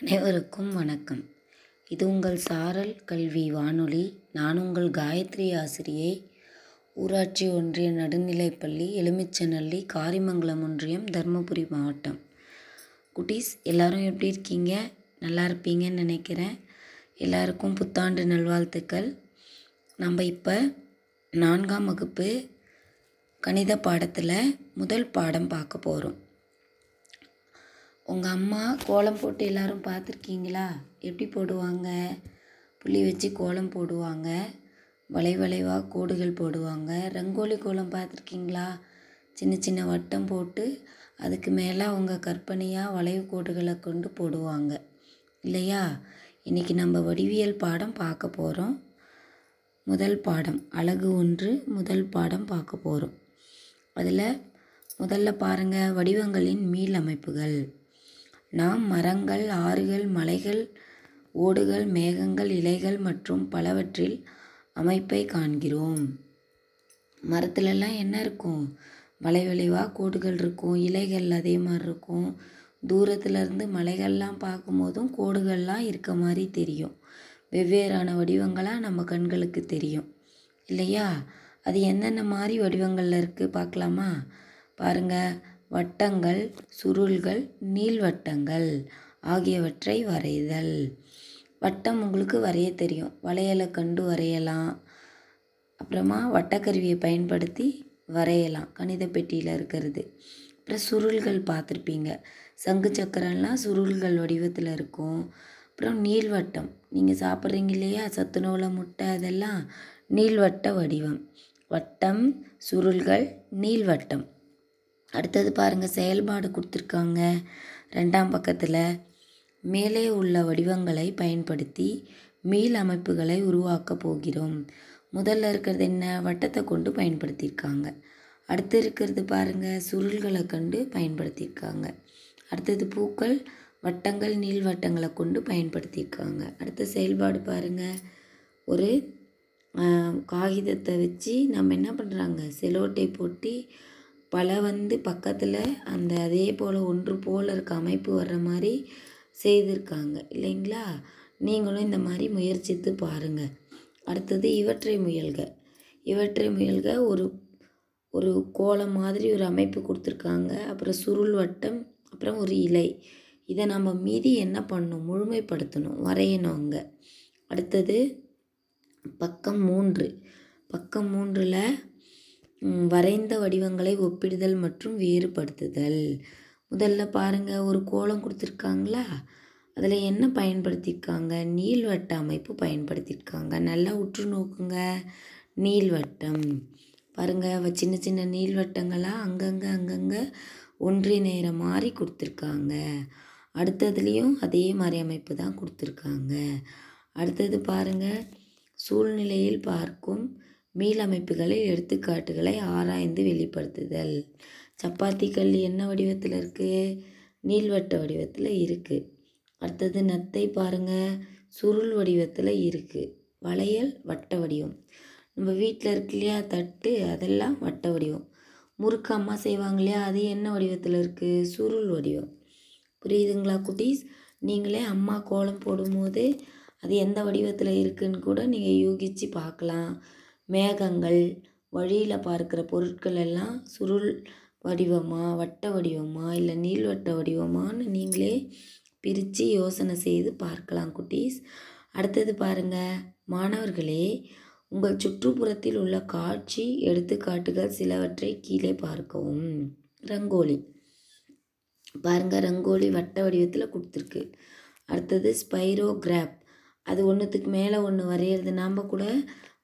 அனைவருக்கும் வணக்கம். இது உங்கள் சாரல் கல்வி வானொலி. நான் உங்கள் காயத்ரி ஆசிரியை. ஊராட்சி ஒன்றிய நடுநிலைப்பள்ளி எலுமிச்சநல்லி காரிமங்கலம் ஒன்றியம் தருமபுரி மாவட்டம். குட்டீஸ் எல்லாரும் எப்படி இருக்கீங்க? நல்லா இருப்பீங்கன்னு நினைக்கிறேன். எல்லாருக்கும் புத்தாண்டு நல்வாழ்த்துக்கள். நம்ம இப்போ நான்காம் வகுப்பு கணித பாடத்தில் முதல் பாடம் பார்க்க போகிறோம் உங்கள் அம்மா கோலம் போட்டு எல்லாரும் பார்த்துருக்கீங்களா? எப்படி போடுவாங்க? புள்ளி வச்சு கோலம் போடுவாங்க. வளை வளைவாக கோடுகள் போடுவாங்க. ரங்கோலி கோலம் பார்த்துருக்கீங்களா? சின்ன சின்ன வட்டம் போட்டு அதுக்கு மேலே அவங்க கற்பனையாக வளைவு கோடுகளை கொண்டு போடுவாங்க. இல்லையா? இன்றைக்கி நம்ம வடிவியல் பாடம் பார்க்க போகிறோம் முதல் பாடம் அழகு ஒன்று முதல் பாடம் பார்க்க போகிறோம் அதில் முதல்ல பாருங்கள் வடிவங்களின் மீள் அமைப்புகள் நாம் மரங்கள் ஆறுகள் மலைகள் ஓடுகள் மேகங்கள் இலைகள் மற்றும் பலவற்றில் அமைப்பை காண்கிறோம். மரத்துலலாம் என்ன இருக்கும்? வளை வளைவாக கோடுகள் இருக்கும் இலைகள் அதே மாதிரி இருக்கும். தூரத்துலேருந்து மலைகள்லாம் பார்க்கும்போதும் கோடுகள்லாம் இருக்க மாதிரி தெரியும். வெவ்வேறான வடிவங்களாக நம்ம கண்களுக்கு தெரியும். இல்லையா? அது என்னென்ன மாதிரி வடிவங்களில் இருக்குது பார்க்கலாமா? பாருங்கள் வட்டங்கள் சுருள்கள் நீள்வட்டங்கள் ஆகியவற்றை வரைதல். வட்டம் உங்களுக்கு வரைய தெரியும். வளையலை கண்டு வரையலாம். அப்புறமா வட்டக்கருவியை பயன்படுத்தி வரையலாம். கணித பெட்டியில் இருக்கிறது. அப்புறம் சுருள்கள் பார்த்துருப்பீங்க. சங்கு சக்கரம்லாம் சுருள்கள் வடிவத்தில் இருக்கும். அப்புறம் நீள்வட்டம். நீங்கள் சாப்பிட்றீங்க இல்லையா? சத்துணவுல முட்டை அதெல்லாம் நீள்வட்ட வடிவம். வட்டம் சுருள்கள் நீள்வட்டம். அடுத்தது பாருங்கள் செயல்பாடு கொடுத்துருக்காங்க. ரெண்டாம் பக்கத்தில் மேலே உள்ள வடிவங்களை பயன்படுத்தி மீள் அமைப்புகளை உருவாக்க போகிறோம். முதல்ல இருக்கிறது என்ன? வட்டத்தை கொண்டு பயன்படுத்தியிருக்காங்க. அடுத்து இருக்கிறது பாருங்கள் சுருள்களை கண்டு பயன்படுத்தியிருக்காங்க. அடுத்தது பூக்கள் வட்டங்கள் நீள்வட்டங்களை கொண்டு பயன்படுத்தியிருக்காங்க. அடுத்த செயல்பாடு பாருங்கள் ஒரு காகிதத்தை வச்சு நம்ம என்ன பண்ணுறாங்க செலோட்டை போட்டி பல வந்து பக்கத்தில் அந்த அதே போல் ஒன்று போல் இருக்க அமைப்பு வர்ற மாதிரி செய்திருக்காங்க. இல்லைங்களா? நீங்களும் இந்த மாதிரி முயற்சித்து பாருங்கள் அடுத்தது இவற்றை முயல்க. இவற்றை முயல்க ஒரு ஒரு கோலம் மாதிரி ஒரு அமைப்பு கொடுத்துருக்காங்க. அப்புறம் சுருள் வட்டம் அப்புறம் ஒரு இலை. இதை நம்ம மீதி என்ன பண்ணணும் முழுமைப்படுத்தணும் வரையணும் அங்கே. அடுத்தது பக்கம் மூன்று. பக்கம் மூன்றில் வரைந்த வடிவங்களை ஒப்பிடுதல் மற்றும் வேறுபடுத்துதல். முதல்ல பாருங்கள் ஒரு கோலம் கொடுத்துருக்காங்களா? அதில் என்ன பயன்படுத்தியிருக்காங்க நீள்வட்ட அமைப்பு பயன்படுத்தியிருக்காங்க நல்லா உற்று நோக்குங்க. நீள்வட்டம். பாருங்கள் சின்ன சின்ன நீள்வட்டங்களாக அங்கங்கே அங்கங்கே ஒன்றிணைகிற மாதிரி கொடுத்துருக்காங்க. அடுத்ததுலேயும் அதே மாதிரி அமைப்பு தான் கொடுத்துருக்காங்க. அடுத்தது பாருங்கள் சூழ்நிலையில் பார்க்கும் மீளமைப்புகளில் எடுத்துக்காட்டுகளை ஆராய்ந்து வெளிப்படுத்துதல். சப்பாத்தி கல் என்ன வடிவத்தில் இருக்குது நீள்வட்ட வடிவத்தில் இருக்குது அடுத்தது நத்தை பாருங்கள் சுருள் வடிவத்தில் இருக்குது வளையல் வட்ட வடிவம். நம்ம வீட்டில் இருக்கு இல்லையா? தட்டு அதெல்லாம் வட்ட வடிவம். முறுக்கு அம்மா செய்வாங்க இல்லையா? அது என்ன வடிவத்தில் இருக்குது சுருள் வடிவம். புரியுதுங்களா குட்டீஸ்? நீங்களே அம்மா கோலம் போடும்போது அது எந்த வடிவத்தில் இருக்குதுன்னு கூட நீங்கள் யூகித்து பார்க்கலாம். மேகங்கள் வழியில் பார்க்குற பொருட்கள் எல்லாம் சுருள் வடிவமா வட்ட வடிவமா இல்லை நீள்வட்ட வடிவமான்னு நீங்களே பிரித்து யோசனை செய்து பார்க்கலாம் குட்டீஸ். அடுத்தது பாருங்கள் மாணவர்களே உங்கள் சுற்றுப்புறத்தில் உள்ள காட்சி எடுத்துக்காட்டுகள் சிலவற்றை கீழே பார்க்கவும். ரங்கோலி. பாருங்கள் ரங்கோலி வட்ட வடிவத்தில் கொடுத்துருக்கு. அடுத்தது ஸ்பைரோகிராப். அது ஒன்றுத்துக்கு மேலே ஒன்று வரைகிறது நாம் கூட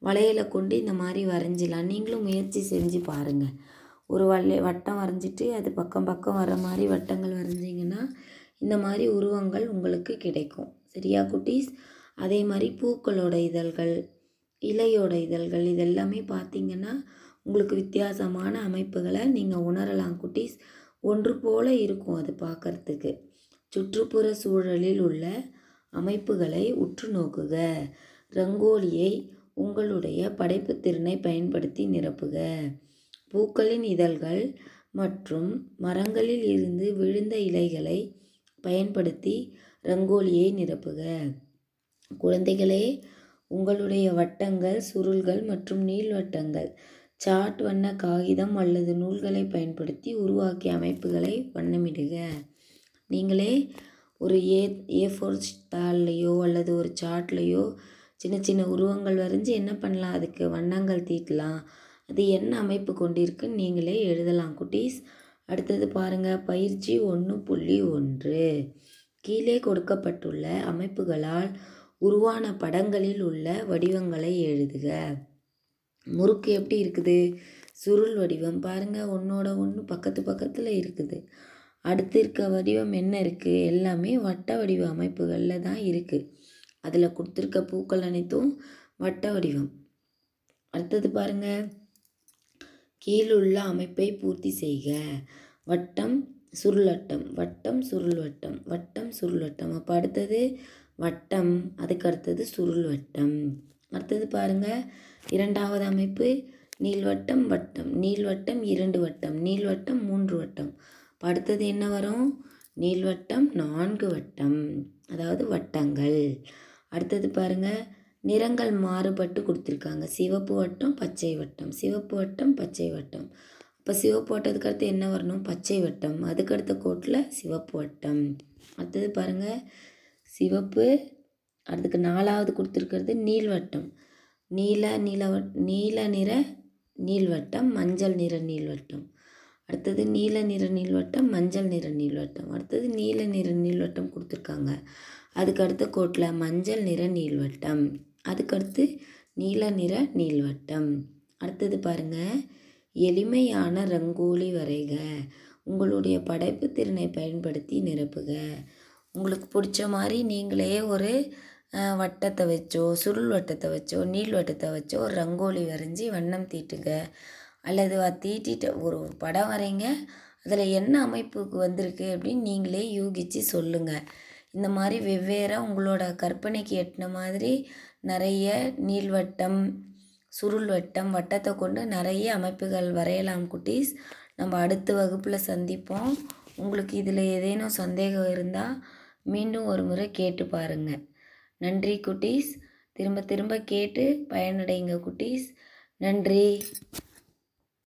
வளையலை கொண்டு இந்த மாதிரி வரைஞ்சிடலாம். நீங்களும் முயற்சி செஞ்சு பாருங்கள் ஒரு வளை வட்டம் வரைஞ்சிட்டு அது பக்கம் பக்கம் வர மாதிரி வட்டங்கள் வரைஞ்சிங்கன்னா இந்த மாதிரி உருவங்கள் உங்களுக்கு கிடைக்கும். சரியா குட்டீஸ்? அதே மாதிரி பூக்களோட இதழ்கள் இலையோட இதழ்கள் இதெல்லாமே பார்த்திங்கன்னா உங்களுக்கு வித்தியாசமான அமைப்புகளை நீங்கள் உணரலாம் குட்டீஸ். ஒன்று போல இருக்கும் அது பார்க்குறதுக்கு. சுற்றுப்புற சூழலில் உள்ள அமைப்புகளை உற்று நோக்குக. ரங்கோலியை உங்களுடைய படைப்பு திறனை பயன்படுத்தி நிரப்புக. பூக்களின் இதழ்கள் மற்றும் மரங்களில் இருந்து விழுந்த இலைகளை பயன்படுத்தி ரங்கோலியை நிரப்புக. குழந்தைகளே உங்களுடைய வட்டங்கள் சுருள்கள் மற்றும் நீள்வட்டங்கள் சாட் வண்ண காகிதம் அல்லது நூல்களை பயன்படுத்தி உருவாக்கிய அமைப்புகளை வண்ணமிடுக. நீங்களே ஒரு ஏ ஏ ஃபோர் தாள்லையோ அல்லது ஒரு சாட்லேயோ சின்ன சின்ன உருவங்கள் வரைஞ்சி என்ன பண்ணலாம்? அதுக்கு வண்ணங்கள் தீட்டலாம். அது என்ன அமைப்பு கொண்டிருக்குன்னு நீங்களே எழுதலாம் குட்டீஸ். அடுத்தது பாருங்கள் பயிற்சி ஒன்று புள்ளி ஒன்று. கீழே கொடுக்கப்பட்டுள்ள அமைப்புகளால் உருவான படங்களில் உள்ள வடிவங்களை எழுதுக. முறுக்கு எப்படி இருக்குது? சுருள் வடிவம். பாருங்கள் ஒன்றோட ஒன்று பக்கத்து பக்கத்தில் இருக்குது. அடுத்து இருக்க வடிவம் என்ன இருக்குது எல்லாமே வட்ட வடிவ அமைப்புகளில் தான் இருக்குது அதில் கொடுத்துருக்க பூக்கள் அனைத்தும் வட்ட வடிவம். அடுத்தது பாருங்கள் கீழுள்ள அமைப்பை பூர்த்தி செய்க. வட்டம் சுருளட்டம் வட்டம் சுருள் வட்டம் வட்டம் சுருள் வட்டம் அப்போ அடுத்தது வட்டம் அதுக்கு அடுத்தது சுருள் வட்டம் அடுத்தது பாருங்கள் இரண்டாவது அமைப்பு நீள்வட்டம் வட்டம். நீள்வட்டம் இரண்டு வட்டம் நீள்வட்டம் மூன்று வட்டம். அப்போ அடுத்தது என்ன வரும்? நீள்வட்டம் நான்கு வட்டம். அதாவது வட்டங்கள். அடுத்தது பாருங்கள் நிறங்கள் மாறுபட்டு கொடுத்துருக்காங்க. சிவப்பு வட்டம் பச்சை வட்டம். சிவப்பு வட்டம் பச்சை வட்டம். இப்போ சிவப்பு வட்டத்துக்கு அடுத்து என்ன வரணும்? பச்சை வட்டம். அதுக்கடுத்த கோட்டில் சிவப்பு வட்டம். அடுத்தது பாருங்கள் சிவப்பு அதுக்கு நாலாவது கொடுத்துருக்கிறது நீள்வட்டம் நீல நீல நீல நிற நீள்வட்டம் மஞ்சள் நிற நீள்வட்டம் அடுத்தது நீல நிற நீள்வட்டம் மஞ்சள் நிற நீள்வட்டம். அடுத்தது நீல நிற நீள்வட்டம் கொடுத்துருக்காங்க. அதுக்கு அடுத்த கோட்டில் மஞ்சள் நிற நீள்வட்டம். அதுக்கடுத்து நீல நிற நீள்வட்டம். அடுத்தது பாருங்கள் எளிமையான ரங்கோலி வரைக. உங்களுடைய படைப்பு திறனை பயன்படுத்தி நிரப்புக. உங்களுக்கு பிடிச்ச மாதிரி நீங்களே ஒரு வட்டத்தை வச்சோ சுருள் வட்டத்தை வச்சோ நீள் வட்டத்தை வச்சோ ஒரு ரங்கோலி வரைஞ்சி வண்ணம் தீட்டுங்க அல்லது தீட்டிட்ட ஒரு படம் வரைங்க. அதில் என்ன அமைப்புக்கு வந்திருக்கு அப்படின்னு நீங்களே யூகித்து சொல்லுங்கள் இந்த மாதிரி வெவ்வேறு உங்களோட கற்பனைக்கு எட்டின மாதிரி நிறைய நீள்வட்டம் சுருள் வட்டம் வட்டத்தை கொண்டு நிறைய அமைப்புகள் வரையலாம் குட்டீஸ். நம்ம அடுத்த வகுப்பில் சந்திப்போம். உங்களுக்கு இதில் ஏதேனும் சந்தேகம் இருந்தால் மீண்டும் ஒரு முறை கேட்டு பாருங்கள் நன்றி குட்டீஸ். திரும்ப திரும்ப கேட்டு பயனடைங்க குட்டீஸ். நன்றி.